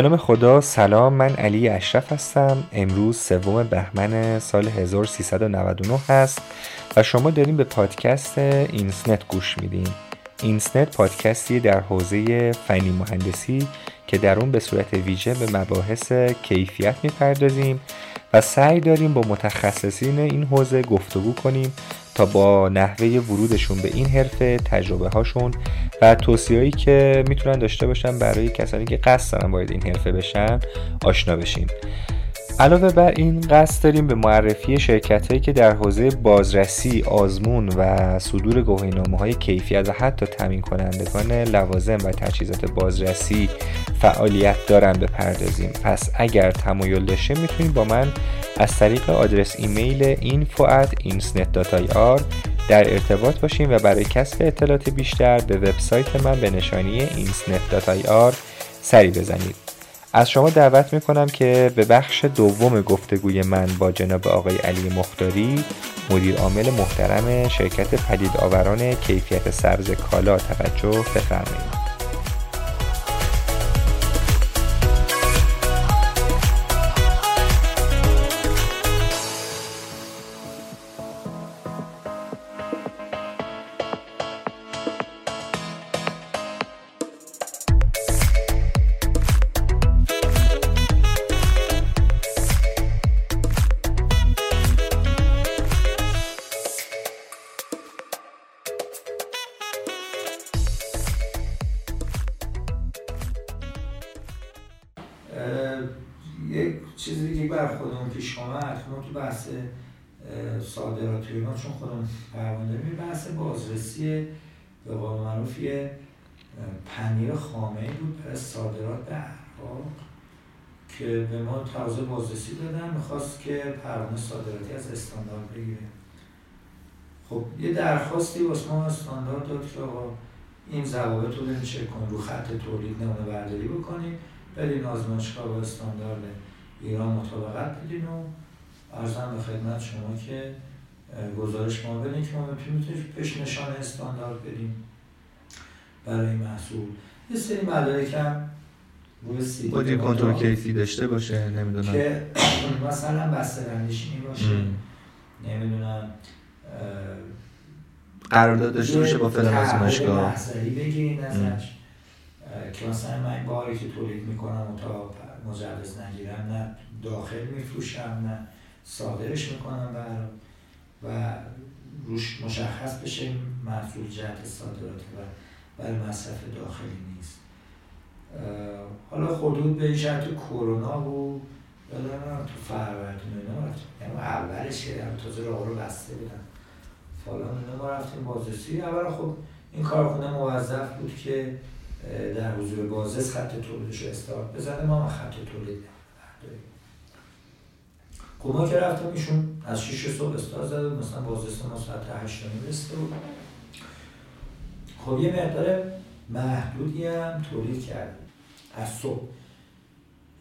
به نام خدا سلام من علی اشرف هستم. امروز سوم بهمن سال 1399 هست و شما داریم به پادکست اینسنت گوش میدین. اینسنت پادکستی در حوزه فنی مهندسی که در اون به صورت ویژه به مباحث کیفیت می‌پردازیم و سعی داریم با متخصصین این حوزه گفتگو کنیم تا با نحوه ورودشون به این حرفه تجربه هاشون و توصیهایی که می‌تونن داشته باشن برای کسانی که قصد دارن وارد این حرفه بشن آشنا بشیم. علاوه بر این قصد داریم به معرفی شرکت هایی که در حوزه بازرسی، آزمون و صدور گواهینامه های کیفیت و حتی تامین کنندگان لوازم و تجهیزات بازرسی فعالیت دارن بپردازیم. پس اگر تمایل داشته می‌تونید با من از طریق آدرس ایمیل info at insnet.ir در ارتباط باشیم و برای کسب اطلاعات بیشتر به وبسایت من به نشانی insnet.ir سری بزنید. از شما دعوت می‌کنم که به بخش دوم گفتگوی من با جناب آقای علی مختاری مدیر عامل محترم شرکت پدید آوران کیفیت سبز کالا توجه بفرمایید. صادرات و چون خودم پرونده می بحث بازرسی به قول معروف پنیر خامه بود برای صادرات به عراق که به ما تازه بازرسی دادن می‌خواست که پروانه صادراتی از استاندارد بگیره. خب یه درخواستی واسه ما استاندارد داد که آقا این ضوابط رو بریم چک کنیم رو خط تولید نمونه برداری بکنیم برین آزمایشگاه با استاندارد ایران مطابقت بدین و ارزم به خدمت شما که گزارش ما بدین که ما می‌تونیم پیش نشان استاندارد بدیم برای محصول. یه سری مدارک هم روی باید کنترل کیفی داشته باشه نمی‌دونم. که مثلا بسترندیش این باشه نمی‌دونم قرارداد داشته باشه با فلان آزمایشگاه بگیرین ازش که مثلا من باری که تولید می‌کنم و تا مجوز نگیرم نه داخل میفروشم نه صادرش می‌کنم برای و روش مشخص بشه محصول جهت صادرات و برای مصرف داخلی نیست. حالا خودود به شرط کرونا و یادم تو فروردین اینا یعنی اولش که تازه راه رو بسته بودن. فالان اینا ما رفتیم بازرسی. اول خب این کارخونه موظف بود که در حضور بازرس خط تولیدش رو استارت بزنه. ما خط تولید خب ما که رفتم ایشون از 6 صبح استار زده مثلا بازرسی ما ساعت 8 رسیده بود. خب یه مقدار محدودی هم تولید کرد از صبح.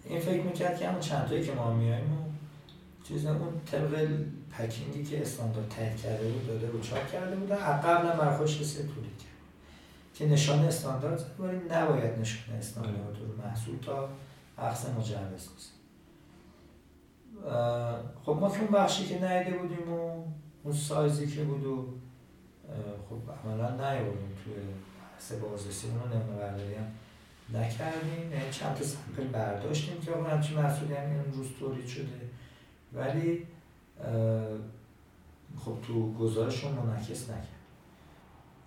این فکر می‌کرد که همون چند که ما میاییم و چیز اون طبق پکینگی که استاندارد تایید کرده بود داده بود چاپ کرده بود قبل هم برخوش رسید تولید کرد. که نشان استاندارد زده نباید نشان استاندارد رو محصول تا اخذ مجوز نیست. خب ما که اون بخشی که نیده بودیم و اون سایزی که بود و خب عملا نیاوردیم توی بحث بازرسی نمونه برداری هم نکردیم. یعنی چند تا سمپل برداشتیم که آقا همچین محصولی هم این روز تولید شده. ولی خب تو گزارشون منعکس نکرد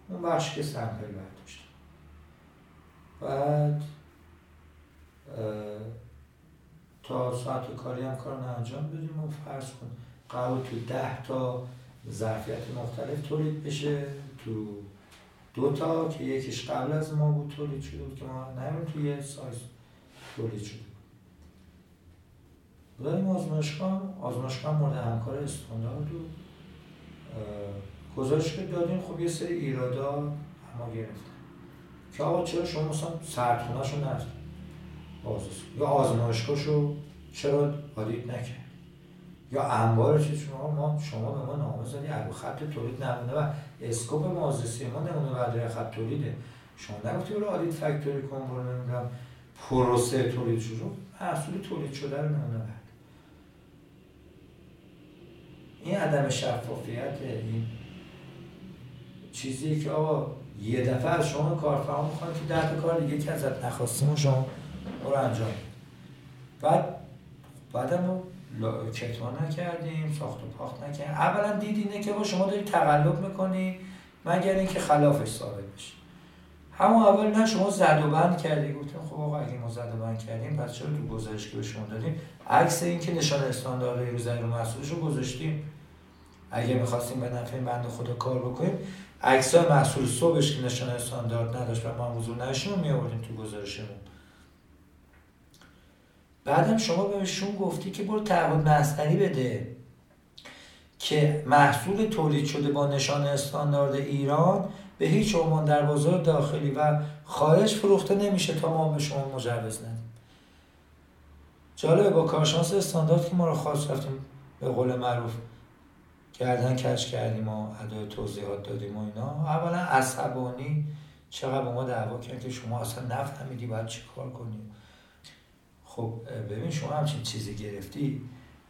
اون بخش که سمپل برداشتیم. بعد تا ساعت کاری هم کار انجام بدیم و فرض کن قرار تو ده تا ظرفیت مختلف تولید بشه تو دو تا که یکیش قبل از ما بود تولید شده بود که ما نمیم توی یه سایز تولید شده بود. داریم آزمایشگاه آزمایشگاه مورد همکار استاندارد و گزارش که دادیم خب یه سری ایرادا اما گرفتن. که آقا چرا شما مثلا سردخونه شو بازرسی یا آزمایشگاهشو چرا آدیت نکرد؟ یا انبار چیز؟ شما ما شما به ما نامه زدی ابو خط تولید نمونه و اسکوپ بازرسی ما نمونه برداری خط تولیده. شما نگفتی برو آدیت فکتوری کن برو نمی‌دونم پروسه تولید شده محصول تولید شده رو نمونه این عدم شفافیت این چیزی که آقا یه دفعه از شما کارفرما می‌خوان که ده کار دیگه که ازت نخواستیم شما رو انجام. بعد بعد ما کتمان نکردیم ساخت و پاخت نکردیم. اولا دید اینه که با شما داری تقلب می‌کنی مگر اینکه خلافش ثابت بشه. همون اول نه شما زد و بند کردی. گفتیم خب آقا اگه ما زد و بند کردیم پس چرا تو گزارش که به شما دادیم؟ عکس این که نشان استاندارد رو زیر محصولش رو گذاشتیم. اگه می‌خواستیم به نفع بند خدا کار بکنیم عکس محصول صبحش که نشان استاندارد نداشت و ما حضور نشون می آوردیم تو گزارشمون. بعدم شما بهشون گفتی که برو تعهد مستری بده که محصول تولید شده با نشان استاندارد ایران به هیچ عنوان در بازار داخلی و خارج فروخته نمیشه تا ما به شما مجوز ندیم. جالبه با کارشناس استاندارد که ما رو خواست رفتیم به قول معروف گردن کش کردیم و ادای توضیحات دادیم و اینا. اولا عصبانی چقدر با ما دعوا کرد که شما اصلا نفهمیدی باید چی کار کنیم خب ببین شما همچین چیزی گرفتی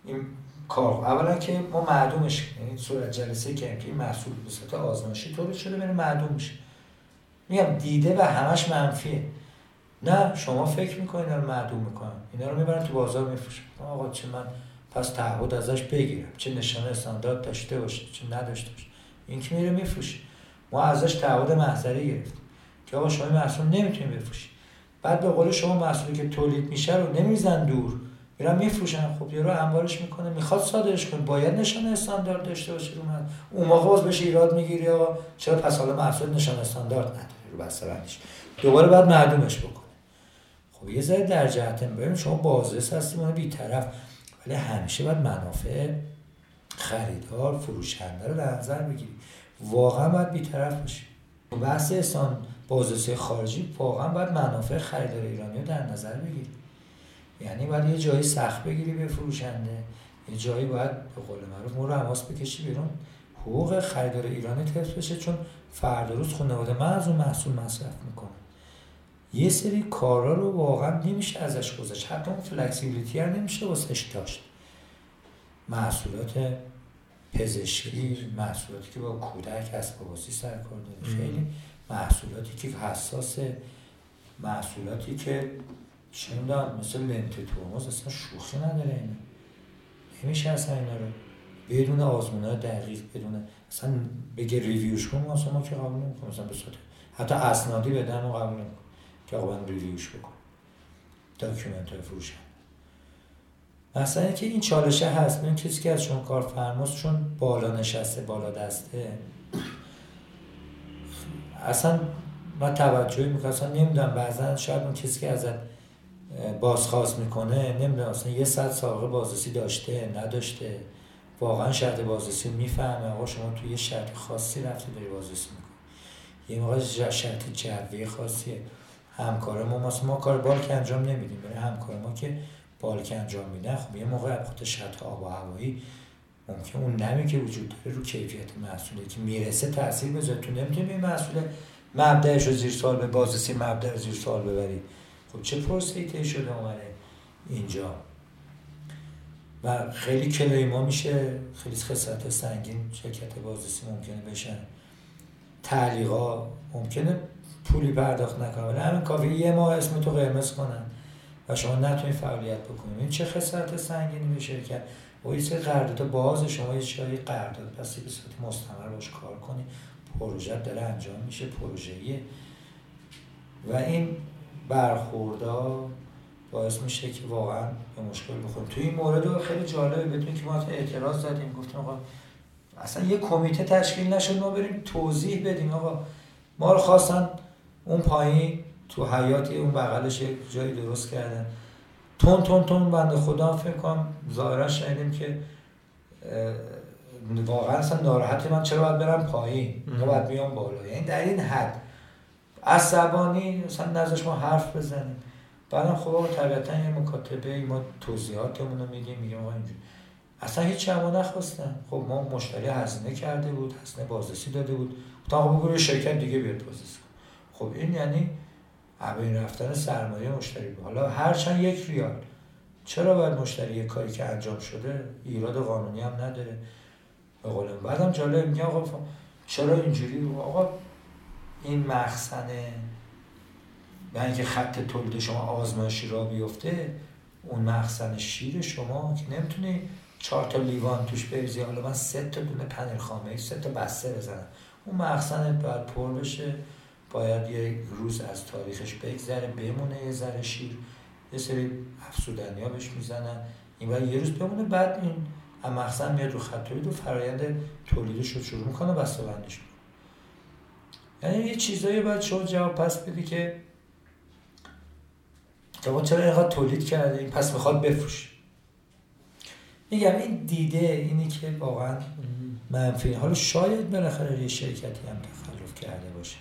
این کار اولا که ما معدومش یعنی صورت جلسه که این محصول به صورت آزمایشی طور شده بره معدوم میشه. میگم دیده و همش منفیه. نه شما فکر می‌کنید رو معدوم می‌کنن. اینا رو می‌برن تو بازار میفروشن. آقا چه من پس تعهد ازش بگیرم. چه نشانه استاندارد داشته باشه چه نداشته باشه. این که میره میفروشه. ما ازش تعهد محضری گرفتیم. که آقا شما محصول نمی‌تونیم بفروشی. بعد به قول شما محصولی که تولید میشه رو نمیزن دور. میرن میفروشن. خب یارو انبارش می‌کنه. می‌خواد صادرش کنه. باید نشانه استاندارد داشته باشه رو من. اون موقع باز بشه ایراد می‌گیری یا چرا پس حالا محصول نشانه استاندارد نداره رو بسته‌بندیش دوباره بعد معدومش بکنه. خب یه ذره در جهت ببین شما بازرس هستیم. اون بی‌طرف. ولی همیشه باید منافع خریدار فروشنده رو در نظر بگیری واقعا باید بیطرف باشی بحث استان بازرسی خارجی واقعا باید منافع خریدار ایرانی رو در نظر بگیری. یعنی باید یه جایی سخت بگیری به فروشنده یه جایی باید به قول معروف مو رو حواس بکشی بیرون. حقوق خریدار ایرانی تفت بشه چون فردا روز خانواده من از اون محصول مصرف می‌کنه. یه سری کارا رو واقعا نمیشه ازش گذاشت حتی اون فلکسیبیلیتی هم نمیشه واسش داشت. محصولات پزشکی محصولاتی که با کودک اسباباسی سر کار داره. خیلی محصولاتی که حساس محصولاتی که چه مثل لنت ترمز اصلا شوخی نداره اینا. نمیشه اصلا اینا رو بدون آزمون دقیق بدون اصلا بگه ریویوش کن اصلا ما که قبول نمی‌کنم مثلا به حتی اسنادی بدن و قبول نمی‌کنم که آقا من ریویوش بکن. داکیومنت های فروشن. مثلا که این چالشه هست این کسی که از شما کارفرماست چون بالا نشسته بالا دسته اصلا من توجهی می‌کنم. اصلا نمی‌دونم بعضا شاید اون کسی که ازت بازخواست می‌کنه نمی‌دونم اصلا یه صد سابقه بازرسی داشته نداشته. واقعا شرط بازرسی می‌فهمه. آقا شما توی یه شرط خاصی رفته داری بازرسی می‌کنی. یه موقع شرط جوی خاصیه. همکار ما مثلا ما کار بالک انجام نمیدیم. برای همکار ما که بالک انجام میدن خب یه موقع خود شرط آب و هوایی ممکن اون نمی که وجود داره رو کیفیت محصوله که می‌رسه تاثیر بذاره تو نمی‌تونی این محصول مبدعش رو زیر سال به بازرسی مبدع زیر سال ببری. خب چه پروسه شده اومده اینجا؟ و خیلی کلای ما میشه. خیلی خسارت سنگین شرکت بازرسی ممکنه بشن. تعلیقا ممکنه پولی پرداخت نکنه ولی همین کافی یه ماه اسم تو قرمز کنن و شما نتونید فعالیت بکنید این چه خسارت سنگینی به شرکت؟ و یه سری قرارداد باز شما یه چیزی قرارداد پس به صورت مستمر باش کار کنید پروژه داره انجام میشه پروژه‌ایه و این برخوردها باعث میشه که واقعا به مشکل بخوریم توی این مورد خیلی جالبه بدونید که ما اعتراض زدیم گفتیم آقا اصلا یه کمیته تشکیل نشد ما بریم توضیح بدیم. آقا ما رو خواستن اون پایین تو حیاتی اون بغلش یک جایی درست کردن. تون تون تون بنده خدا فکر کنم ظاهرا شنیدیم که واقعا اصلا ناراحتی من چرا باید برم پایین؟ یا باید بیام بالا. یعنی در این حد. عصبانی مثلا نزدش ما حرف بزنیم. بعدم خب طبیعتا یه مکاتبه ما توضیحاتمون رو میگیم میگیم آقا اینجوری. اصلا هیچ ما نخواستن. خب ما مشتری هزینه کرده بود هزینه بازرسی داده بود. تا بگو شرکت دیگه بیاد بازرسی خب این یعنی این رفتن سرمایه مشتری بود. حالا هرچند یک ریال چرا باید مشتری یک کاری که انجام شده ایراد قانونی هم نداره؟ به قول بعدم جالب میگه آقا چرا اینجوری؟ آقا این مخزنه یعنی اینکه خط تولید شما آزمایشی را بیفته اون مخزن شیر شما که نمی‌تونی چهار تا لیوان توش بریزی. حالا من سه تا دونه پنیر خامه سه تا بسته بزنم. اون مخزن باید پر بشه. باید یه روز از تاریخش بگذره بمونه یه ذره شیر. یه سری افسودنی ها بهش می‌زنن. این باید یه روز بمونه. بعد این مخزن میاد رو خط تولید و فرایند تولیدش رو شروع می‌کنه بسته بندش یعنی یه چیزایی باید شما جواب پس بدی که ما چرا اینقدر تولید کردیم؟ پس می‌خواد بفروش میگم این دیده اینی که واقعا منفی. حالا شاید بالاخره یه شرکتی هم تخلف کرده باشه.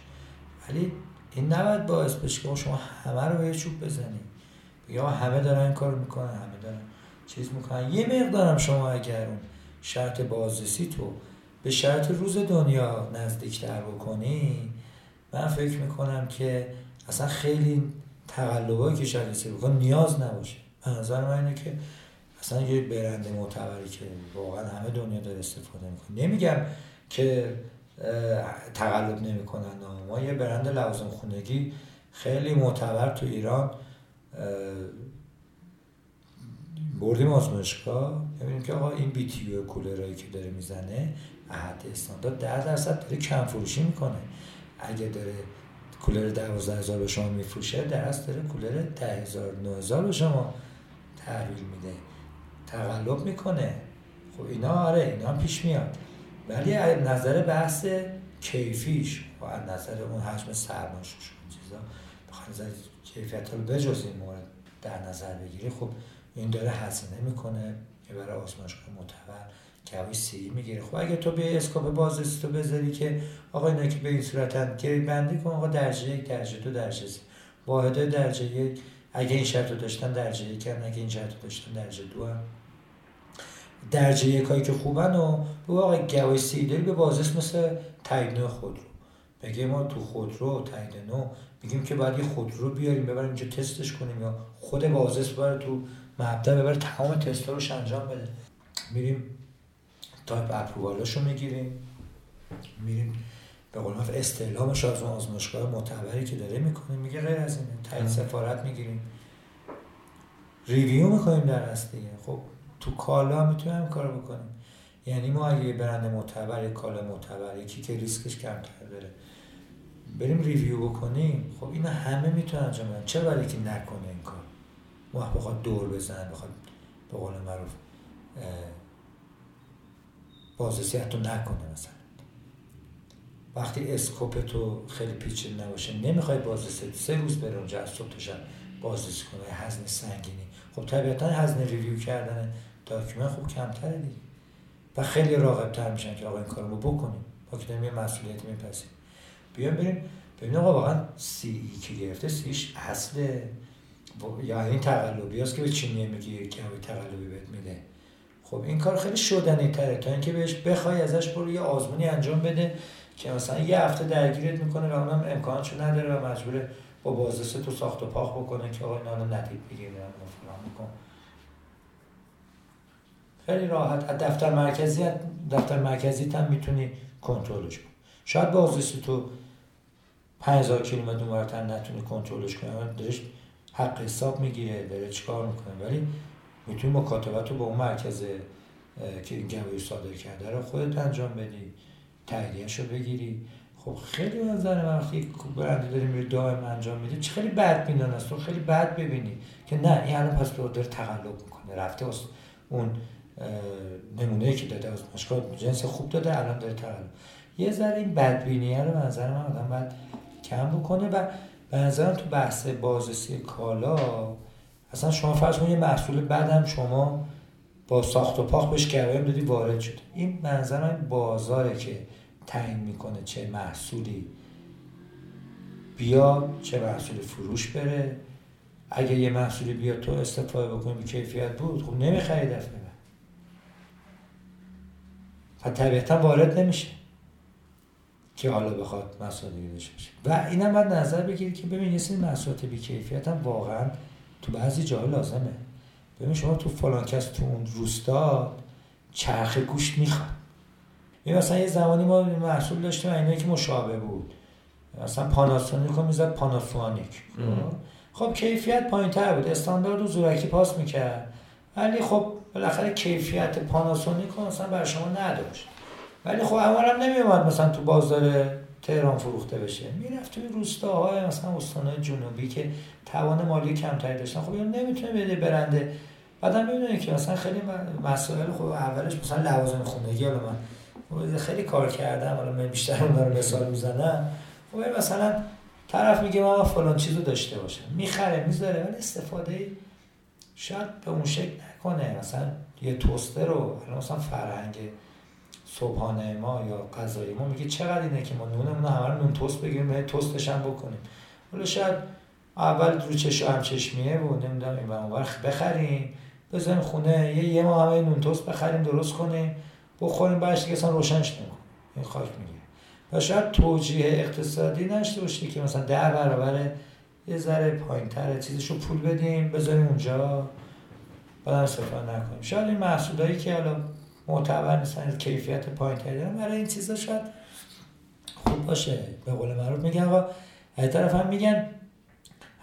ولی این نباید باعث بشه که شما همه رو به چوب بزنید یا همه دارن کار می‌کنن همه دارن چیز می‌کنن. یه مقدارم شما اگر اون شرط بازرسی تو به شرط روز دنیا نزدیکتر بکنی من فکر می‌کنم که اصلا خیلی تقلبایی که بکن نیاز نباشه. نظر من اینه که اصلا یه برند معتبری که واقعا همه دنیا داره استفاده می‌کنه. نمیگم که تقلب نمی‌کنن ما یه برند لوازم خونگی خیلی معتبر تو ایران بردیم آزمایشگاه. ببینیم که آقا این بیتیو کولرایی که داره می‌زنه احد استاندارد ده درصد داره کم فروشی می‌کنه. اگه داره کولر دوازده هزار به شما میفروشه در اصل داره کولر ده هزار نه هزار به شما تحویل میده. تقلب می‌کنه. خب اینا آره اینا پیش میاد. ولی از نظر بحث کیفیش و از نظر اون حجم سرمایش چیزا بخواید کیفیت رو بجز این مورد در نظر بگیری خب این داره هزینه می‌کنه که برای آزمایشگاه معتبر کوی سی می‌گیره. خب اگه تو به اسکوپ بازرسی تو بذاری که آقا اینا که به این صورتن گری بندی کن آقا درجه یک درجه دو درجه سه. واحده درجه یک اگه این شرط رو داشتن درجه یک هم اگه این شرط رو داشتن درجه دو هم. درجه یک هایی که خوبن و به آقا گوی سی داری به بازرس مثل تایید نوع خودرو. بگه ما تو خودرو تایید نوع میگیم که باید یه خودرو بیاریم ببریم اینجا تستش کنیم یا خود بازرس ببره تو مبدا ببره تمام تست روش انجام بده. میریم type approval ش رو می‌گیریم. میریم به قول معروف استعلامش از اون آزمایشگاه معتبری که داره می‌کنیم میگه غیر از اینه. تایید سفارت می‌گیریم. review می‌کنیم در اصل خب تو کالا می‌تونیم هم کار بکنیم. یعنی ما اگه یه برند معتبر کالا معتبر یکی که ریسکش کمتر داره بریم review بکنیم. خب اینا همه می‌تونن انجام بدن. چرا برای که نکنه این کار؟ ما بخواد دور بزن بخواد به قول معروف بازرسی حتی نکنه مثلا. وقتی scope تو خیلی پیچیده نباشه نمی‌خوای بازرسی سه روز بره اونجا از صبح تا بازرسی کنه هزینه سنگینی. خب طبیعتا هزینه review کردن document خوب کمتره دیگه. و خیلی راغب تر میشن که آقا این کارو بکنیم. با که داریم یه مسئولیتی میپسیم بیان بریم ببین آقا واقعا CE که گرفته CE ش اصل این تقلبی هست که به چینیه میگی که تقلبی بهت میده. خب این کار خیلی شدنی تره تا اینکه بهش بخوای ازش برو یه آزمونی انجام بده که مثلا یه هفته درگیرت می‌کنه و اونم امکانشو نداره و مجبوره با بازرسه تو ساخت و پاخ بکنه که آقا اینا رو ندید و خیلی راحت. از دفتر مرکزی دفتر مرکزی هم می‌تونی کنترلش کنی. شاید بازرسی تو 5000 کیلومتر اونورتر نتونی کنترلش کنی. درش حق حساب می‌گیره داره چیکار می‌کنه. ولی می‌تونی مکاتبت رو با اون مرکز که این گواهی صادر کرده رو خودت انجام بدی. تاییدیهش رو بگیری. خب خیلی به نظر من وقتی برنده داری میری دائم انجام میده چه خیلی بد میدان است تو خیلی بد ببینی که نه این الان پس داره تقلب می‌کنه. رفته اون نمونه که داده از مشکل جنس خوب داده الان داره تقلب یه ذره این بدبینیه رو نظر من آدم باید کم بکنه و به نظرم تو بحث بازرسی کالا اصلا شما فرض کنید یه محصول بعدم شما با ساخت و پاخت بهش گواهی دادی وارد شده این منظر بازاره که تعیین می‌کنه چه محصولی بیا چه محصول فروش بره. اگه یه محصولی بیاد تو استفاده بکنی به کیفیت بود خب نمی‌خری دفعه. و طبیعتا وارد نمیشه که حالا بخواد مصادیقی داشته باشه. و اینم باید نظر بگیرید که ببین یه سری محصولات بیکیفیت هم واقعا تو بعضی جاها لازمه. ببین شما تو فلان کس تو اون روستا چرخ گوشت می‌خواد. این مثلا یه زمانی ما محصول داشتیم اینایی که مشابه بود. مثلا پاناسونیک رو می‌زد پاناسونیک خب کیفیت پایین تر بود. استاندارد و زورکی پاس می‌کرد. ولی خب بالاخره کیفیت پاناسونیک رو مثلا برای شما نداشت. ولی خب اولا نمیومد مثلا تو بازار تهران فروخته بشه. می‌رفت توی روستاهای مثلا استانهای جنوبی که توان مالی کمتری داشتن. خب نمی‌تونه بده برنده بعدم ببینید که مثلا خیلی مسائل خب اولش مثلا لوازم خونگی حالا من خیلی کار کردم. حالا من بیشتر اون رو مثال می‌زنم. خب مثلا طرف میگه من فلان چیزو داشته باشم می‌خره می‌ذاره ولی استفاده شاید به اون شکل نکنه. مثلا یه توستر رو مثلا فرهنگ صبحانه ما یا غذای ما میگه چقدر اینه که ما نونمون همه نون توست بگیریم توستش هم بکنیم. حالا شاید اول رو چش هم چشمیه و نمی‌دونم این اونور بخریم. بزنیم خونه یه یه ما همه نون توست بخریم درست کنیم. بخوریم بعدش دیگه اصلا روشنش نمی‌کنیم این خاک میگه و شاید توجیه اقتصادی نشته باشه که مثلا ده برابر یه ذره پایین تره چیزشو پول بدیم بذاریم اونجا. بعد استفاده نکنیم. شاید این محصولایی که حالا معتبر نیستن کیفیت پایین تری دارن برای این چیزا شاید خوب باشه. به قول معروف میگن آقا از طرف هم میگن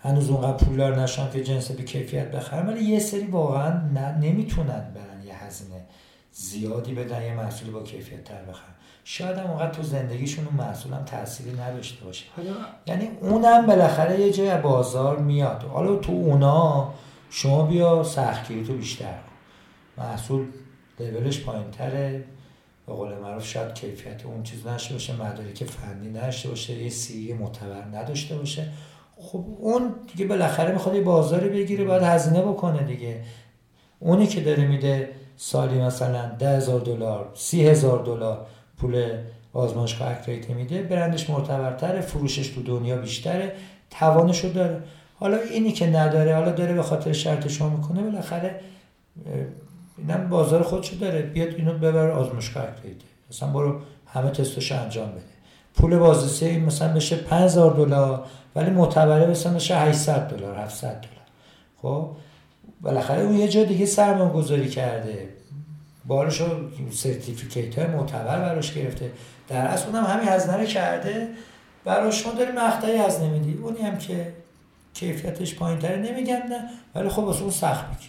هنوز اونقدر پولدار نشن که جنس به کیفیت بخرن ولی یه سری واقعا نمی‌تونن برن یه هزینه زیادی بدن یه محصولی با کیفیت تر بخرن. شاید هم اونقدر تو زندگیشون اون محصول هم تأثیری نداشته باشه. یعنی اونم بالاخره یه جای بازار میاد. حالا تو اونا شما بیا سختگیری تو بیشتر محصول لیولش پایین تره به قول معروف شاید کیفیت اون چیز نشه باشه مدارک فنی نشه باشه یه سی معتبر نداشته باشه. خب اون دیگه بالاخره می‌خواد یه بازاری بگیره باید هزینه بکنه دیگه. اونی که داره میده سالی مثلا ده هزار دلار سی هزار دلار پول آزمایشگاه اکریتی میده برندش معتبرتره فروشش تو دنیا بیشتره توانشو داره. حالا اینی که نداره حالا داره به خاطر شرط شما می‌کنه بالاخره اینم بازار خودشو داره. بیاد اینو ببر آزمایشگاه accredited مثلا برو همه تستش انجام بده. پول بازرسی مثلا بشه 5000 دلار ولی معتبره مثلا بشه 800 دلار 700 دلار. خب؟ بالاخره اون یه جا دیگه سرمایه گذاری کرده. براش certificate های معتبر براش گرفته. در اصل اونم همین هزینه کرده. براش شما داری مقطعی هزینه میدی اونی هم که کیفیتش پایین تره نمیگم نه ولی خب واسه سخت میگی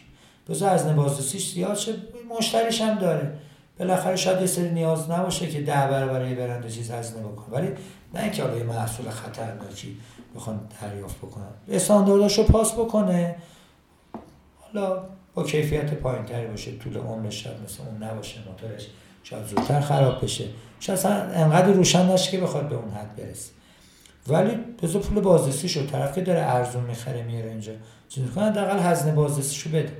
بذار هزینه بازرسیش زیاد شه مشتریش هم داره. بالاخره شاید یه سری نیاز نباشه که ده برابر یه برنده چیز هزینه بکنه. ولی نه اینکه حالا یه محصول خطرناکی بخوان دریافت بکنن. استاندارداشو پاس بکنه. حالا با کیفیت پایین تری باشه طول عمرش شاید مثل اون نباشه موتورش شاید زودتر خراب بشه. شاید انقدر روشن نشه که بخواد به اون حد برسه. ولی بذار پول بازرسی شو طرف که داره ارزون می‌خره میاره اینجا. چیز کنه حداقل هزینه بازرسیشو بده.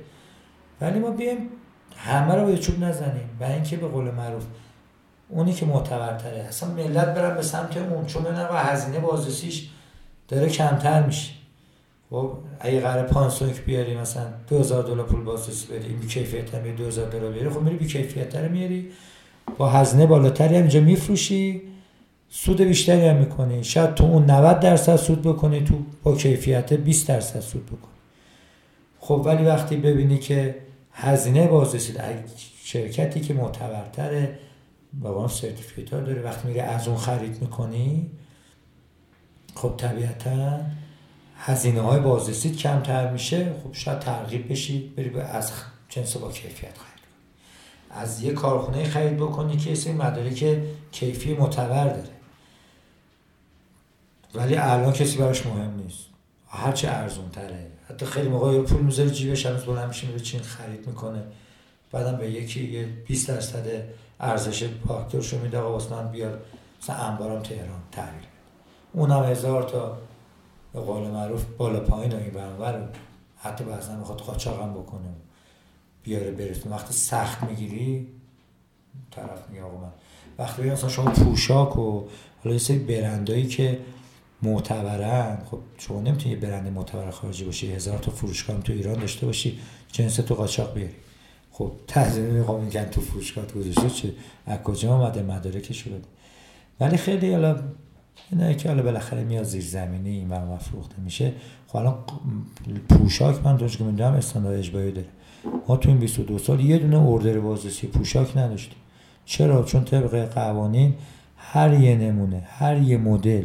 ولی ما بیایم همه رو با چوب نزنیم. و اینکه به قول معروف اونی که معتبرتره. اصلا ملت برن به سمت اون چون و هزینه بازرسیش داره کمتر میشه. خب اگه قرار پانسونک بیاری مثلا 2000 دلار پول بازرسی بدی این بیکیفیت هم 2000 دلار بیاری خب میری بیکیفیت رو میاری. با هزینه بالاتری هم اینجا میفروشی. سود بیشتری هم می‌کنی. شاید تو اون 90 درصد سود بکنی تو با کیفیت 20 درصد سود بکنی. خب ولی وقتی ببینی که هزینه بازرسی شرکتی که معتبرتره با سرتیفیکت داره وقتی میری از اون خرید می‌کنی خب طبیعتا هزینه های بازرسی کمتر میشه. خب شاید ترغیب بشی بری از جنس با کیفیت خرید از یه کارخونه خرید بکنی که اسم مدارک کیفی معتبر داره. ولی الان کسی براش مهم نیست. هرچه ارزون تره حتی خیلی موقع پول می‌ذاره جیبش هنوز بلند میشه میره چین خرید می‌کنه. بعدم به یکی یه 20 درصد ارزش پاکتورشو میده آقا واسه من بیاد مثلا انبارم تهران تحویل اونم هزار تا به قول معروف بالا پایین و این برانور حتی بعضا می‌خواد قاچاق هم بکنه. بیاره برسونه وقتی سخت می‌گیری طرف میگه آقا من. وقتی مثلا شما پوشاک و حالا یه سری برندایی که معتبرن. خب شما نمی‌تونی برند معتبر خارجی باشی. هزار تا فروشگاه تو ایران داشته باشی. جنس تو قاچاق بیاری. خب تحضیر می‌خوام میگن تو فروشگاه گذاشته چه؟ از کجا آمده مدارکش بده. ولی خیلی حالا اینه که حالا بالاخره میاد زیر زمینی این مفروخته میشه. خب الان پوشاک من دوش که می‌دونم استاندارد اجباری داره. ما تو این 22 سال یه دونه اوردر بازرسی پوشاک نداشتیم. چرا؟ چون طبق قوانین هر یه نمونه هر یه مدل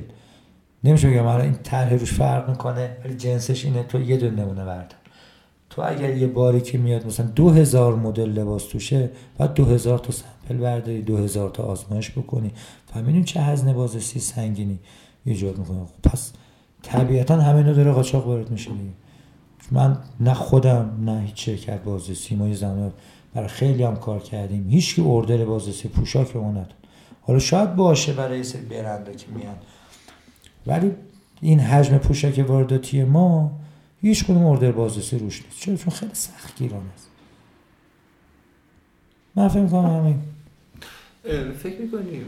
نمیشه بگم الان این طرح روش فرق می‌کنه ولی جنسش اینه. تو یه دونه نمونه بردار تو اگر یه باری که میاد مثلا دو هزار مدل لباس توشه بعد دو هزار تا سمپل برداری دو هزار تا آزمایش بکنی. فهمیدیم چه هزینه بازرسی سنگینی ایجاد می‌کنه. پس طبیعتا همه اینا داره قاچاق وارد میشه من نه خودم نه هیچ شرکت بازرسی ما یه زمان برای خیلی هم کار کردیم. هیچ که اردر بازرسی پوشاک به نداد. حالا شاید باشه برای سری برنده که میان. ولی این حجم پوشاک وارداتی ما هیچ کدوم اردر بازرسی روش نیست. چرا؟ چون خیلی سخت گیران است. من فکر کنم همین. فکر می‌کنیم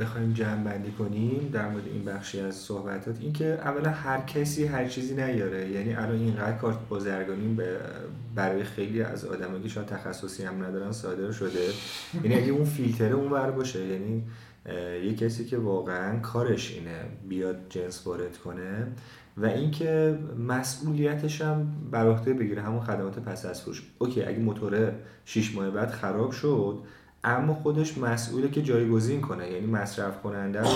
بخوایم جمع بندی کنیم در مورد این بخشی از صحبتات؟ این که اولا هر کسی هر چیزی نیاره. یعنی الان اینقدر کارت بازرگانی برای خیلی از آدمایی که تخصصی هم ندارن صادر شده. یعنی اگه اون فیلتره اون بر باشه یعنی یه کسی که واقعا کارش اینه بیاد جنس وارد کنه و اینکه مسئولیتش هم بر عهده بگیره همون خدمات پس از فروش. اوکی اگه موتور 6 ماه بعد خراب شد اما خودش مسئوله که جایگزین کنه یعنی مصرف کننده رو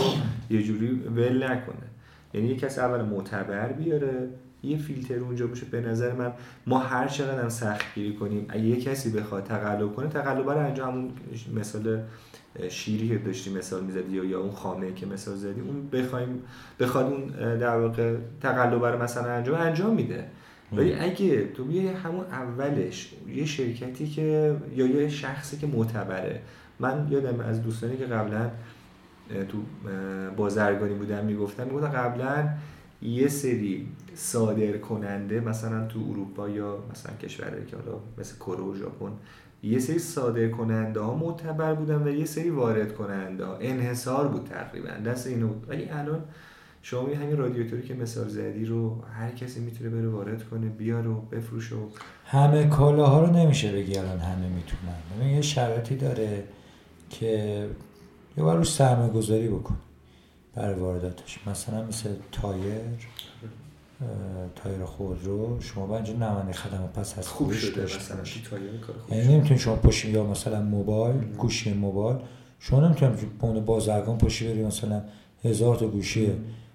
یه جوری ول نکنه. یعنی یه کسی اول معتبر بیاره یه فیلتر اونجا باشه. به نظر من ما هر چقدر هم سخت گیری کنیم اگه یه کسی بخواد تقلب کنه تقلب رو انجام همون مثال شیری که داشتی مثال می‌زدی یا یا اون خامه که مثال زدی اون بخوایم بخواد اون در واقع تقلب رو مثلا انجام انجام میده. ولی اگه تو بیای همون اولش یه شرکتی که یا یه شخصی که معتبره. من یادم از دوستانی که قبلا تو بازرگانی بودن می‌گفتن می‌گفتن قبلا یه سری صادر کننده مثلا تو اروپا یا مثلا کشورهایی که حالا مثل کره و ژاپن یه سری صادر کننده ها معتبر بودن و یه سری وارد کننده ها. انحصار بود تقریبا دست اینو بود. ولی الان شما همین رادیاتوری که مثال زدی رو هر کسی می‌تونه بره وارد کنه بیار و بفروش و همه کالاها رو نمیشه بگی الان همه می‌تونن. ببین یه شرایطی داره که یه بار روش سرمایه گذاری بکن برای وارداتش مثلا مثل تایر. تایر خودرو شما با اینجا نمانه خدم پس از خوب شده داشته یعنی نمی‌تونی شما پشی یا مثلا موبایل گوشی موبایل شما نمی‌تونی به بازرگان پشی بری مثلا هزار تا گوشی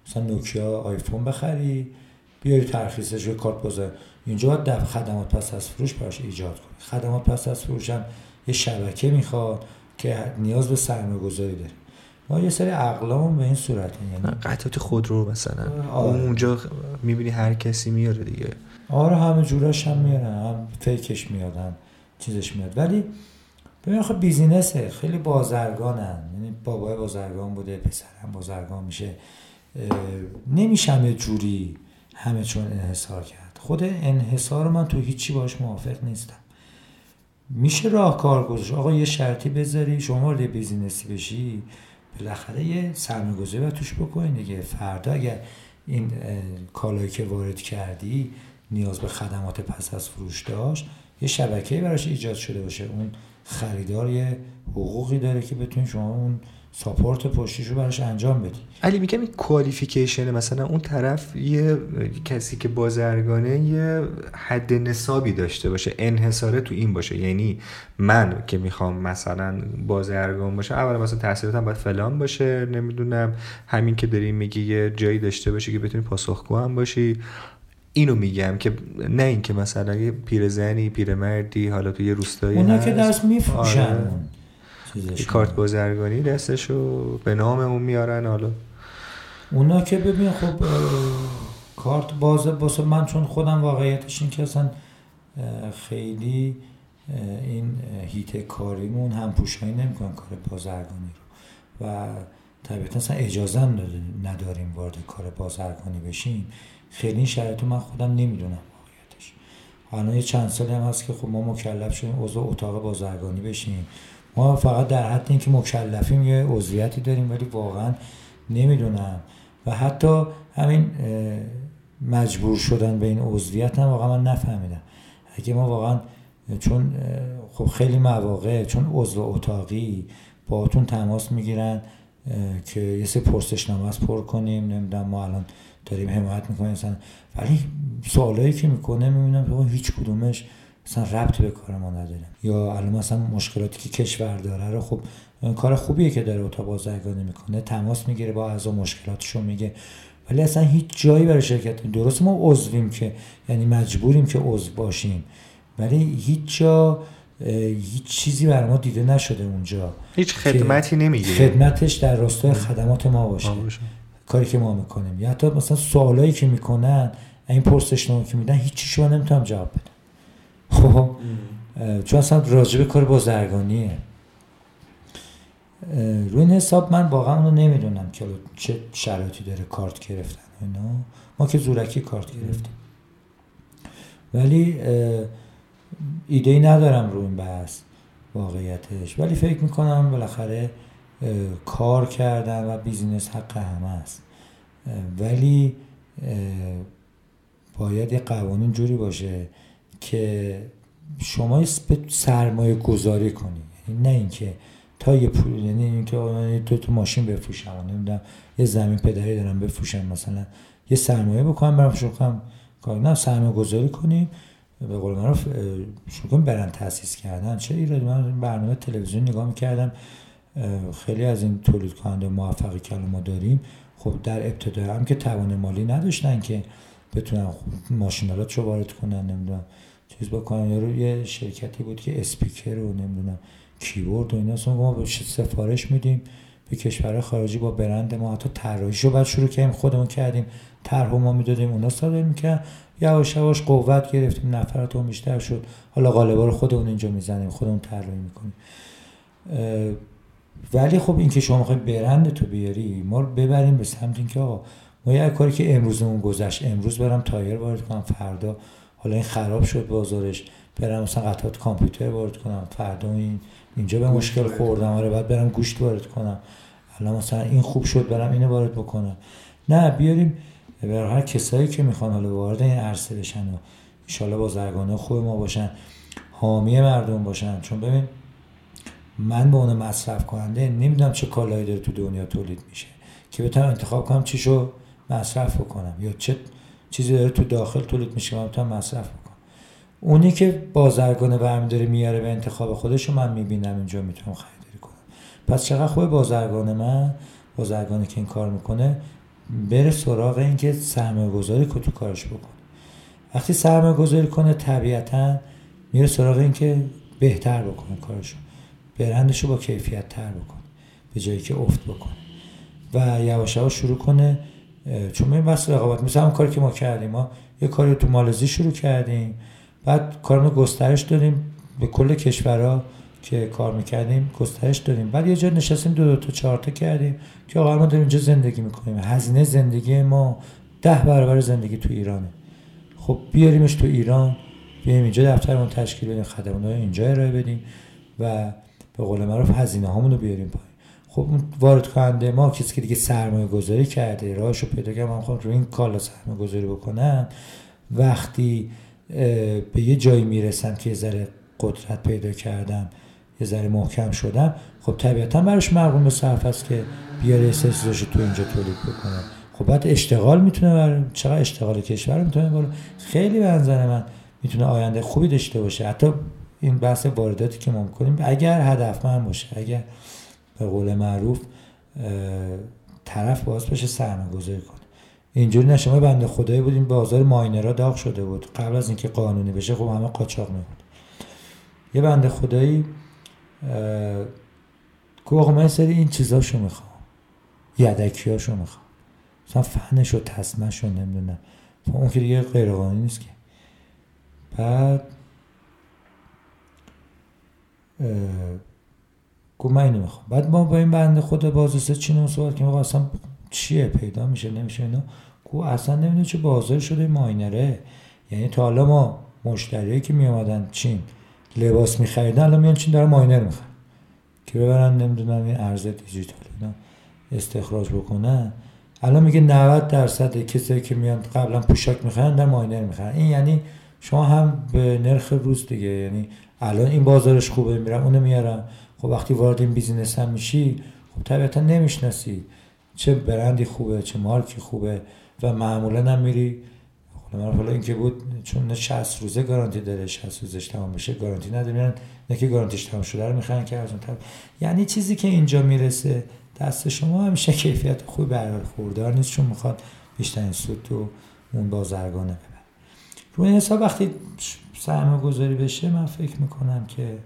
مثلا نوکیا آیفون بخری بیاری ترخیصش روی کارت بازار اینجا باید دفع خدمات پس از فروش براش ایجاد کنی. خدمات پس از فروش هم یه شبکه می‌خواد که نیاز به سرمایه گذاری داره. ما یه سری اقلام به این صورت یعنی قطعات خودرو مثلا. آره. اونجا می‌بینی هر کسی میاره دیگه. آره همه جوراش هم میارن هم فیکش میاد هم چیزش میاد. ولی ببین خب بیزینسه خیلی بازرگانن. یعنی بابای بازرگان بوده پسرم بازرگان میشه. نمیشه همه جوری همه چون انحصار کرد. خود انحصار من تو هیچی باش موافق نیستم. میشه راهکار گذاشت؟ آقا یه شرطی بذاری شما وارد business ی بشی. بالاخره یه سرمایه‌گذاری باید توش بکنین دیگه. فردا اگر این کالایی که وارد کردی نیاز به خدمات پس از فروش داشت یه شبکه براش ایجاد شده باشه. اون خریدار یه حقوقی داره که بتونی شما اون support پشتیشو براش انجام بدی. علی میگم این qualification مثلا اون طرف یه کسی که بازرگانه یه حد نصابی داشته باشه انحصاره تو این باشه. یعنی من که می‌خوام مثلا بازرگان باشه اول مثلا تحصیلاتم باید فلان باشه نمی‌دونم. همین که داری میگی یه جایی داشته باشه که بتونی پاسخگو هم باشی. اینو میگم که نه اینکه مثلا یه پیرزنی پیرمردی حالا تو یه روستایی اونا که دست میفروشن. آره. کارت بازرگانی دستشو به نام اون میارن حالا. اونا که ببین خب کارت باز باسه من چون خودم واقعیتش این که اصلا خیلی این هیت کاریمون هم پوشایی نمی‌کنن کار بازرگانی رو. و طبیعتا اصلا اجازه هم نداریم وارد کار بازرگانی بشیم. خیلی این شرایط من خودم نمی‌دونم واقعیتش. الان یه چند سالی هم هست که خب ما مکلف شدیم عضو اتاق بازرگانی بشیم. ما فقط در حد اینکه مکلفیم یه عضویتی داریم ولی واقعا نمی‌دونم. و حتی همین مجبور شدن به این عضویت هم واقعا من نفهمیدم. اگه ما واقعا چون خب خیلی مواقع چون عضو اتاقی باهاتون تماس می‌گیرن که یه سه پرسشنامه از پر کنیم نمی‌دونم ما الان داریم حمایت می‌کنیم ولی سوالایی که می‌کنه می‌بینم هیچ کدومش مثلا ربط به کار ما نداره. یا الان مثلا مشکلاتی که کشور داره رو خب کار خوبیه که داره اتاق بازرگانی می‌کنه تماس می‌گیره با اعضا مشکلاتشو میگه. ولی اصلا هیچ جایی برای شرکت درست ما عضویم که یعنی مجبوریم که عضو باشیم. ولی هیچ جا هیچ چیزی بر ما دیده نشده اونجا هیچ خدمتی نمی‌گیره. خدمتش در راستای خدمات ما باشه. کاری که ما می‌کنیم. یا حتی مثلا سوالایی که می‌کنن این پرسشنامه که میدن هیچ چیشو نمی‌تونم جواب بدم. خب چون اصلا راجب کار بازرگانیه. روی این حساب من واقعا اونو نمی‌دونم که چه شرایطی داره کارت گرفتن اینا. ما که زورکی کارت گرفتیم. ولی ایده ای ندارم روی این بحث واقعیتش. ولی فکر می‌کنم بالاخره کار کردن و بیزینس حق همه است. ولی باید یه قوانین جوری باشه که شما سرمایه گذاری کنی. یعنی نه اینکه تا یه پول یعنی اینکه تو تو ماشین بفروشم. نمی‌دونم یه زمین پدری دارم بفروشم مثلا یه سرمایه بکنم برام شروع کنم کار. نه سرمایه گذاری کنیم به قول معروف شروع کنیم برن تاسیس کردن. چه ایرادی؟ من برنامه تلویزیون نگاه می‌کردم. خیلی از این تولید کننده موفقی که ما داریم خب در ابتدا هم که توان مالی نداشتن که بتونن ماشینالات رو وارد کنن. نمی‌دونم. چیز بکنن. یا یه شرکتی بود که اسپیکر رو نمی‌دونم کیبورد و اینا. ما سفارش میدیم به کشور خارجی با برند ما. حتی طراحیش رو بعد شروع کردیم خودمون کردیم. طرح ما می‌دادیم اونا صادر می‌کرد یواش یواش قوت گرفتیم نفرات اون بیشتر شد. حالا غالبا رو خودمون اینجا می‌زنیم خودمون طراحی می‌کنیم. ولی خب اینکه شما می‌خوای برند تو بیاری ما رو ببریم به سمت اینکه آقا ما یه کاری که امروزمون گذشت. امروز برم تایر وارد کنم فردا حالا این خراب شد بازارش برم مثلا قطعات کامپیوتر وارد کنم فردا این اینجا به مشکل خوردم آره بعد برم گوشت وارد کنم. الان مثلا این خوب شد برم اینو وارد بکنم. نه بیاریم برای هر کسایی که می‌خوان حالا وارد این عرصه بشن و ان بازرگانه خوب ما باشن حامی مردم باشن. چون ببین من به اون مصرف کننده نمی‌دونم چه کالایی داره تو دنیا تولید میشه. که بتونم انتخاب کنم چیشو مصرف بکنم یا چه چیزی داره تو داخل تولید میشه من بتونم مصرف بکنم. اونی که بازرگانه برمی داره میاره به انتخاب خودشو من می‌بینم اینجا می‌تونم خریداری کنم. پس چقدر خوب بازرگان من بازرگانی که این کار می‌کنه بره سراغ اینکه سرمایه گذاری که تو کارش بکنه. وقتی سرمایه گذاری کنه طبیعتا میره سراغ اینکه بهتر بکنه کارشو برندش رو با کیفیت تر بکنه به جایی که افت بکنه. و یواش یواش شروع کنه چون این بس رقابت مثل هم کاری که ما کردیم ما یه کاری تو مالزی شروع کردیم. بعد کارمون گسترش دادیم. به کل کشورها که کار می‌کردیم گسترش دادیم. بعد یه جا نشستیم دو دو تا چهار تا کردیم که آقا ما داریم اینجا زندگی می‌کنیم. هزینه زندگی ما ده برابر زندگی تو ایرانه. خب بیاریمش تو ایران بیایم اینجا دفترمون تشکیل بدیم خدمات اینجا ارائه بدیم و به قول معروف هزینه هامون رو بیاریم پایین. خب اون وارد کننده ما کسی که دیگه سرمایه گذاری کرده راهش رو پیدا کرده من خود رو این کالا سرمایه گذاری بکنن. وقتی به یه جایی می‌رسم که یه ذره قدرت پیدا کردم یه ذره محکم شدم خب طبیعتا براش مقوم به صرف است که بیاره سرسیزش تو اینجا تولید بکنه. خب بعد اشتغال می‌تونه بر چقدر اشتغال کشور می‌تونه بالا خیلی به من می‌تونه آینده خوبی داشته باشه. حتی این بحث وارداتی که ما می‌کنیم اگر هدف من باشه اگر به قول معروف طرف باز بشه سرمایه گذاری کنه. اینجوری نشه ما بنده خدایی بودیم بازار ماینرها داغ شده بود. قبل از اینکه قانونی بشه خب همه قاچاق می بود یه بنده خدایی گفت من سری این چیزاشو می‌خوام. یدکیاشو می‌خوام. مثلا فنش و تصمش رو نمی‌دونم. خب اون که دیگه غیر قانونی نیست که. بعد گفت من اینو می‌خوام. بعد ما با این بنده خود بازرسه چی سوال که اصلا چیه؟ پیدا میشه؟ نمیشه اینا؟ کو اصلا نمی‌دونه چه بازار شده ماینره. یعنی تا حالا ما مشتری که میامدن چین لباس میخریدن الان میان چین داره ماینر می‌خرن. که ببرن نمی‌دونم این ارز دیجیتال اینا استخراج بکنن. الان میگه 90 درصد کسایی که میان قبلا پوشاک می‌خرن در ماینر می‌خرن. این یعنی شما هم به نرخ روز دیگه یعنی الان این بازارش خوبه میرم اونو میارم خب وقتی وارد این business هم میشی خب طبیعتا نمی‌شناسی چه برندی خوبه چه مارکی خوبه و معمولا هم میری. حالا اینکه بود چون 60 روزه گارانتی داره 60 روزش تمام بشه گارانتی ندارن نه که گارانتیش تمام شده رو می‌خوان که ارزون یعنی چیزی که اینجا می‌رسه دست شما همیشه کیفیت خوبی برقرار خوردار نیست چون می‌خواد بیشترین سود تو اون بازرگانه ببر روی این حساب وقتی سرمایه گذاری بشه من فکر می‌کنم که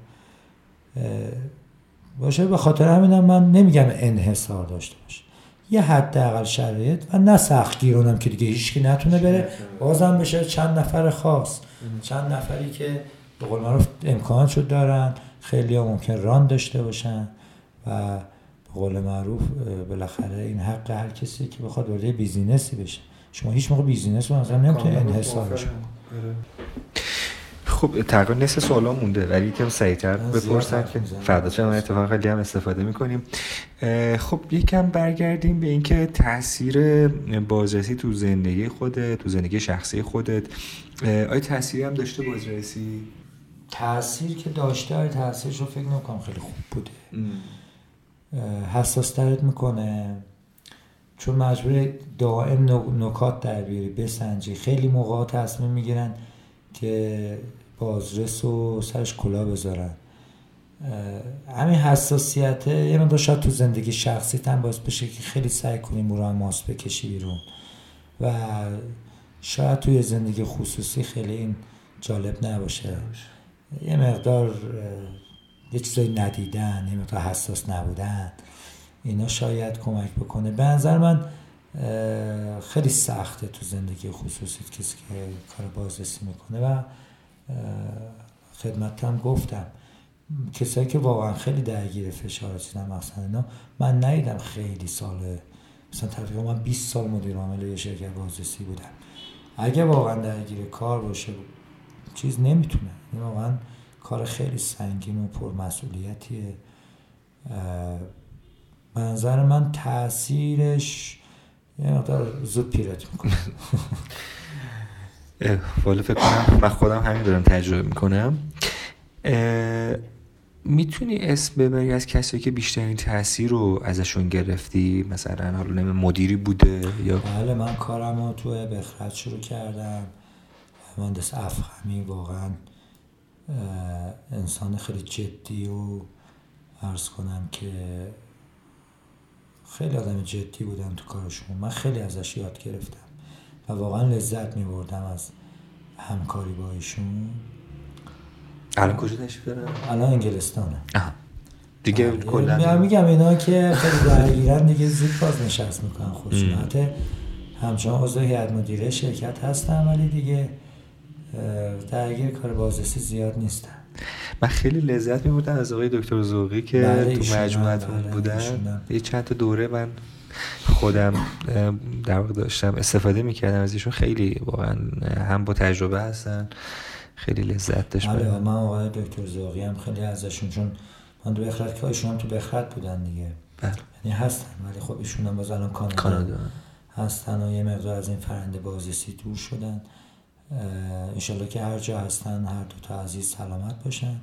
باشه به خاطر همینم من نمیگم انحصار داشته باشه. یه حداقل شرایط و نه سخت گیرونم که دیگه هیچکی نتونه بره. بازم بشه چند نفر خاص. چند نفری که به قول معروف امکاناتشو دارن خیلی ها ممکنه نداشته باشن و به قول معروف بالاخره این حق هر کسی که بخواد وارد business ی بشه. شما هیچ موقع business رو مثلا نمی‌تونه انحصارش خب تقریبا نصف سوالا مونده. ولی یکم سریعتر بپرسم که فردا چه اتفاق خیلی هم استفاده می‌کنیم. خب یکم برگردیم به اینکه تاثیر بازرسی تو زندگی خودت تو زندگی شخصی خودت. آیا تاثیری هم داشته بازرسی؟ تاثیر که داشته آیا تاثیرش رو فکر نکنم خیلی خوب بوده. حساس ترت می‌کنه. چون مجبور دائم نکات در بیاری بسنجی. خیلی موقع تصمیم می‌گیرن که بازرس و سرش کلا بذارن. همین حساسیت یه مقدار شاید تو زندگی شخصی هم باعث بشه که خیلی سعی کنی مورا ماس بکشی بیرون. و شاید توی زندگی خصوصی خیلی این جالب نباشه. یه مقدار یه چیزایی ندیدن یه مقدار حساس نبودن اینا شاید کمک بکنه. به نظر من خیلی سخته تو زندگی خصوصی کسی که کار بازرسی می‌کنه. و خدمت گفتم. کسایی که واقعا خیلی درگیر فشار چیزن مثلا اینا من ندیدم خیلی سال مثلا تقریبا من 20 سال مدیر عامل یه شرکت بازرسی بودم. اگه واقعا درگیر کار باشه چیز نمی‌تونه. این واقعا کار خیلی سنگین و پرمسئولیتیه. به نظر من تاثیرش یه مقدار زود پیرت می‌کنه. والا فکر کنم من خودم همین دارم تجربه می‌کنم. می‌تونی اسم ببری از کسایی که بیشترین تاثیر رو ازشون گرفتی؟ مثلا حالا نمیم مدیری بوده یا؟ بله من کارم رو تو بخرد شروع کردم. مهندس افخمی واقعا انسان خیلی جدی و ارز کنم که خیلی آدم جدی بودم تو کارشون. من خیلی ازش یاد گرفتم. و واقعا لذت می بردم از همکاری با ایشون. الان کجا تشریف؟ الان انگلستانه. دیگه بله. کلا میگم اینا که خیلی درگیرن دیگه زود باز نشست می‌کنن خودشون حتی همچنان عضو هیئت مدیره شرکت هستن ولی دیگه درگیر کار بازرسی زیاد نیستن. من خیلی لذت میبردم از آقای دکتر زوقی که بله تو مجموعتون بله بودن. یه چند تا دوره من خودم در واقع داشتم استفاده می‌کردم از ایشون. خیلی واقعا هم با تجربه هستن خیلی لذت داشت بله من آقای دکتر زاغی هم خیلی ازشون چون من تو بخرد که ایشون هم تو بخرد بودن دیگه. بله. یعنی هستن ولی خب ایشون هم باز الان کانادا, کانادا. هستن و یه مقدار از این فرنده بازرسی دور شدن. انشالله که هر جا هستن هر دو تا عزیز سلامت باشن.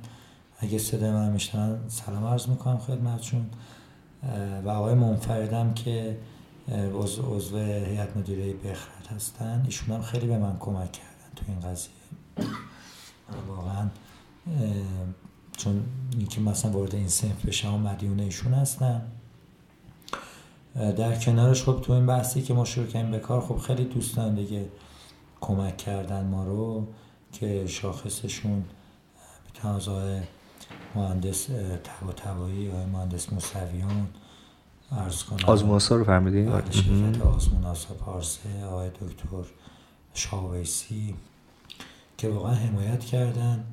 اگه صدای من میشنن سلام عرض می‌کنم خدمتشون و آقای منفردم که عضو هیئت مدیره بخرد هستن. ایشون هم خیلی به من کمک کردن تو این قضیه. واقعا چون اینکه مثلا وارد این سنف بشم مدیون ایشون هستم. در کنارش خب تو این بحثی که ما شروع کردیم به کار خب خیلی دوستان دیگه کمک کردن ما رو که شاخصشون به آقای مهندس تبا تبایی آقای مهندس موسویان ارز کنم. آزموناسا رو فرمیدین؟ شرکت آزموناسا پارسه آقای دکتر شاویسی که واقعا حمایت کردن.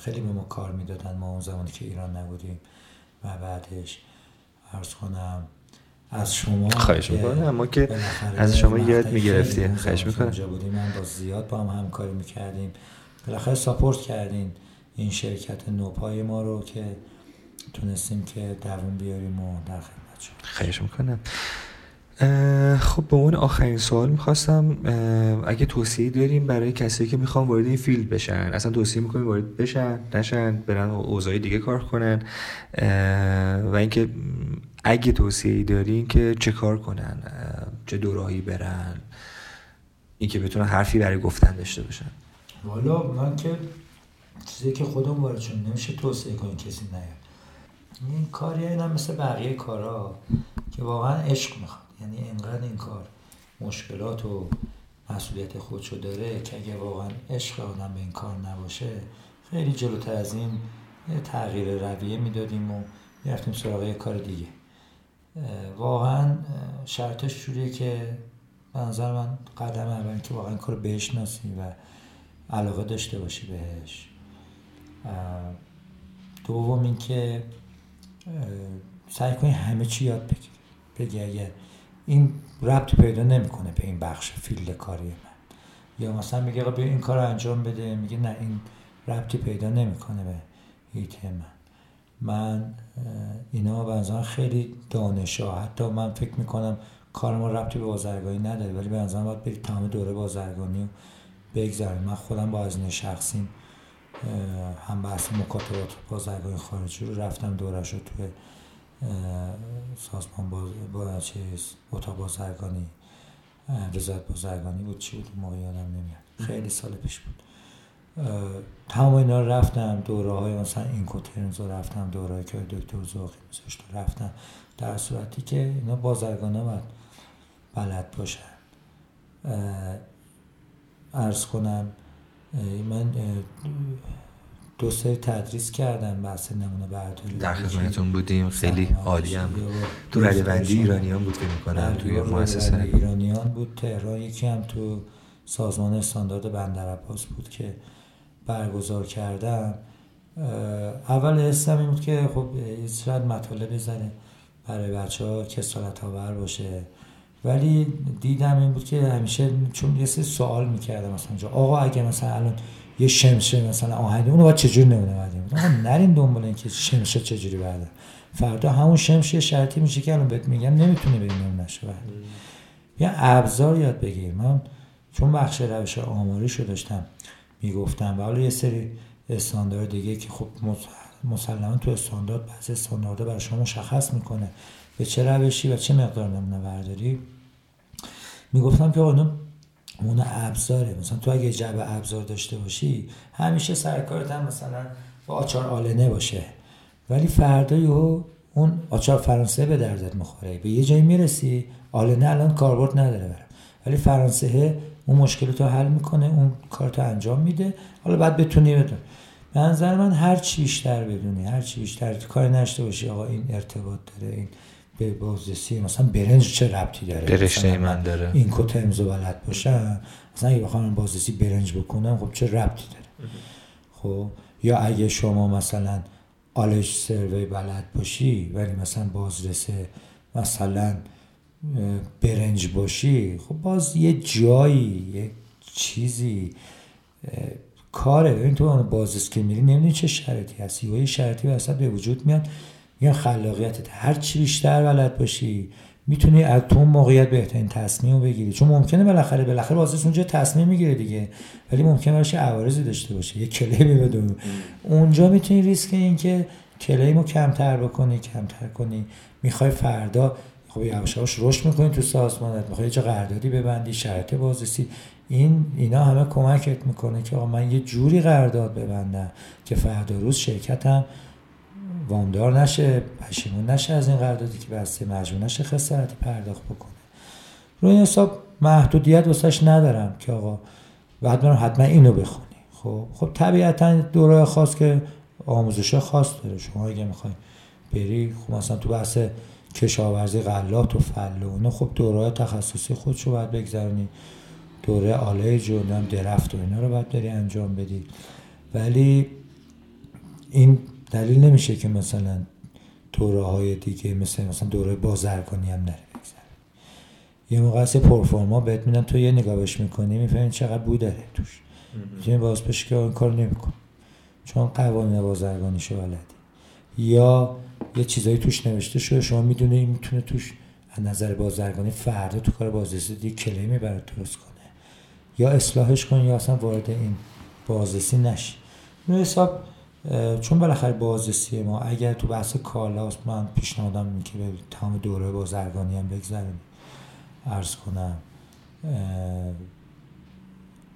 خیلی به ما کار می‌دادن. ما اون زمانی که ایران نبودیم و بعدش ارز کنم از شما خواهش می‌کنم. اما که از شما یاد می‌گرفتی خواهش می‌کنم. بودیم من با زیاد با هم همکاری می‌کردیم. بالاخره support کردین. این شرکت نوپای ما رو که تونستیم که دووم بیاریم و در خدمت شما. خواهش می‌کنم خب به اون آخرین سوال می‌خواستم اگه توصیه دارین برای کسایی که می‌خوان وارد این field بشن اصلا توصیه می‌کنین وارد بشن نشن برن حوزه‌های دیگه کار کنن و اینکه اگه توصیه دارین که چه کار کنن چه دورایی برن این که بتونن حرفی برای گفتن داشته باشن. والا من که چیزی که خودم وارد چون نمیشه توصیه کنی کسی نیاد. این کاری اینا مثل بقیه کارا که واقعا عشق می‌خواد. یعنی اینقدر این کار مشکلات و مسئولیت خودشو داره که اگه واقعا عشق آدم به این کار نباشه خیلی جلوتر از این تغییر رویه می‌دادیم و می‌رفتیم سراغ یه کار دیگه. واقعا شرطش جوریه که به نظر من قدم اول که واقعا کار بشناسی و علاقه داشته باشی بهش. دوم اینکه سعی کنی همه چی یاد بگیری بگی این ربط پیدا نمی‌کنه به این بخش فیلد کاری من. یا مثلا میگه بیا این کار رو انجام بده میگه نه این ربطی پیدا نمی‌کنه به هیت من. من اینا به خیلی دانشا حتی من فکر می‌کنم کار ما ربطی به بازرگانی نداره ولی به نظرم باید برید تمام دوره بازرگانی رو بگذاریم. من خودم با از شخصیم. هم بحث مکاتبات بازرگانی خارجی رو رفتم دورش رو توی سازمان باز با چیز اتاق بازرگانی رضایت بازرگانی بود چی بود؟ موقع یادم نمیاد. خیلی سال پیش بود. تمام اینا رفتم دوره های مثلا این کوترنز رو رفتم دوره که دکتر زوقی میذاشت رفتم. در صورتی که اینا بازرگان باید بلد باشن. ارز کنم من دو سری تدریس کردم بحث نمونه برداری. در خدمتتون بودیم. خیلی عالی هم بود. تو ردبندی ایرانیان بود که می‌کنن توی مؤسسه. ایرانیان بود. تهران یکی هم تو سازمان استاندارد بندر بود که برگزار کردم اول حسم این بود که خب شاید مطالب بزنه برای بچه ها کسالت آور باشه. ولی دیدم این بود که همیشه چون یه سری سوال می‌کردم مثلا آقا اگه مثلا الان یه شمشه مثلا آهنگ اونو باید چجوری نمونه بعدیم آقا نرین دنبال این که شمشه چجوری بعد؟ فردا همون شمشه شرطی میشه که الان بهت میگم نمی‌تونه به این نشه بعد. یه ابزار یاد بگیر. من چون بخش روش آماریشو داشتم می‌گفتم و حالا یه سری استاندارد دیگه که خب مسلما تو استاندارد بعضی استانداردها برای شما مشخص می‌کنه. به چه روشی و چه مقدار نمونه برداری. می‌گفتم که اونو اون ابزاره. مثلا تو اگه جعبه ابزار داشته باشی همیشه سرکارت هم مثلا با آچار آلنه باشه. ولی فردا یهو اون آچار فرانسه به دردت می‌خوره. به یه جایی می‌رسی آلنه الان کاربرد نداره برم ولی فرانسه اون مشکل تو حل می‌کنه اون کار تو انجام میده. حالا بعد بتونی بدون. به نظر من هر چی بیشتر بدونی هر چی بیشتر کار نشته باشی آقا این ارتباط داره این به بازرسی مثلا برنج چه ربطی داره؟ رشته من داره. این کوترمز بلد باشم مثلا اگه بخوام بازرسی برنج بکنم خب چه ربطی داره؟ خب یا اگه شما مثلا آلش سروی بلد باشی ولی مثلا بازرسه مثلا برنج باشی خب باز یه جایی یه چیزی کاره. ببین تو اون بازرس که میری نمی‌دونی چه شرطی هستی و یه شرطی وسط به وجود میاد. میگن خلاقیتت هر چی بیشتر بلد باشی می‌تونی از تو موقعیت بهترین تصمیم بگیری. چون ممکنه بالاخره بالاخره بازرس اونجا تصمیم می‌گیره دیگه ولی ممکنه براش عوارضی داشته باشه یه کلیمی بدون اونجا می‌تونی ریسک این که کلیمو کمتر بکنی کمتر کنی. می‌خوای فردا خب یواش رشد می‌کنی تو سازمانت. می‌خوای چه قراردادی ببندی شرط بازرسی. این اینا همه کمکت می‌کنه که آقا من یه جوری قرارداد ببندم که فردا روز شرکتم وامدار نشه پشیمون نشه از این قراردادی که بسته مجبور نشه خسارتی پرداخت بکنه. روی این حساب محدودیت واسش ندارم که آقا بعد برم حتما اینو بخونی. خب خب طبیعتا دوره خاص که آموزش خاص داره. شما اگه می‌خوای بری خب مثلا تو بحث کشاورزی غلات و فل و خب دوره تخصصی خودشو باید بگذرونی. دوره آله جونم درفت و اینا رو باید داری انجام بدی. ولی این دلیل نمیشه که مثلا دوره های دیگه مثل مثلا دوره بازرگانی هم نره یه موقع هست پرفورما بهت میدن تو یه نگاهش می‌کنی می‌فهمی چقدر بود داره توش. می‌تونی باز بشه که این کار نمیکن چون قوانین بازرگانیشو بلدی. یا یه چیزایی توش نوشته شده شما می‌دونه این می‌تونه توش از نظر بازرگانی فردا تو کار بازرسی کلیمی برات درست کنه. یا اصلاحش کن یا اصلا وارد این بازرسی نشی. حساب چون بالاخره بازرسی ما اگر تو بحث کالاست من پیشنهادم اینه که تمام دوره بازرگانی هم بگذاریم عرض کنم.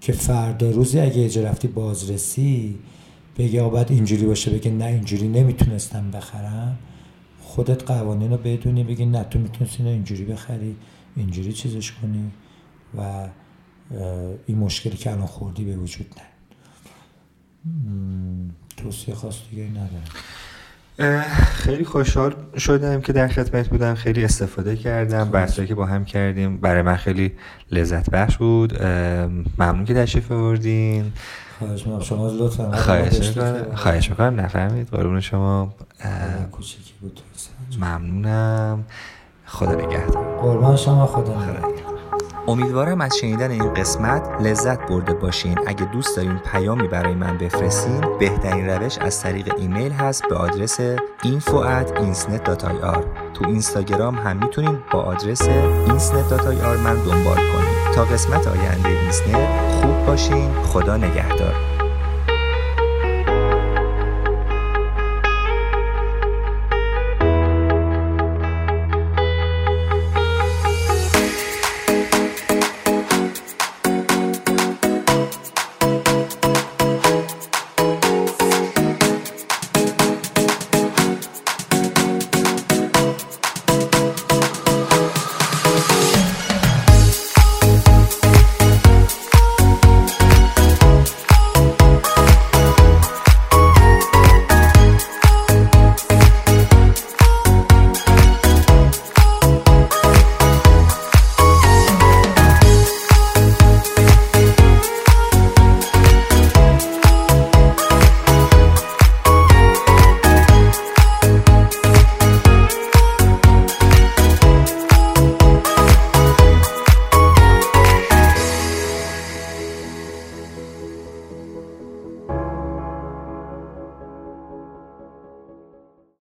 که فردا روزی اگه اجا رفتی بازرسی بگه آباد اینجوری باشه بگه نه اینجوری نمی‌تونستم بخرم. خودت قوانین رو بدونی بگی نه تو می‌تونستی اینجوری بخری اینجوری چیزش کنی و این مشکلی که الان خوردی به وجود نه. توصیه خاص دیگه ندارم. خیلی خوشحال شدم که در خدمت بودم. خیلی استفاده کردم. بحثایی که با هم کردیم برای من خیلی لذت بخش بود ممنون که تشریف آوردین. خواهش می‌کنم. شما لطفا. خواهش می‌کنم. خواهش می‌کنم. نفهمید. قربون شما. بود ممنونم. خدا نگهدار. قربان شما. خدا نگهدار. امیدوارم از شنیدن این قسمت لذت برده باشین. اگه دوست دارین پیامی برای من بفرستین بهترین روش از طریق ایمیل هست به آدرس info at insnet.ir تو اینستاگرام هم می‌تونین با آدرس insnet.ir من دنبال کنین. تا قسمت آینده اینسنت خوب باشین خدا نگهدار.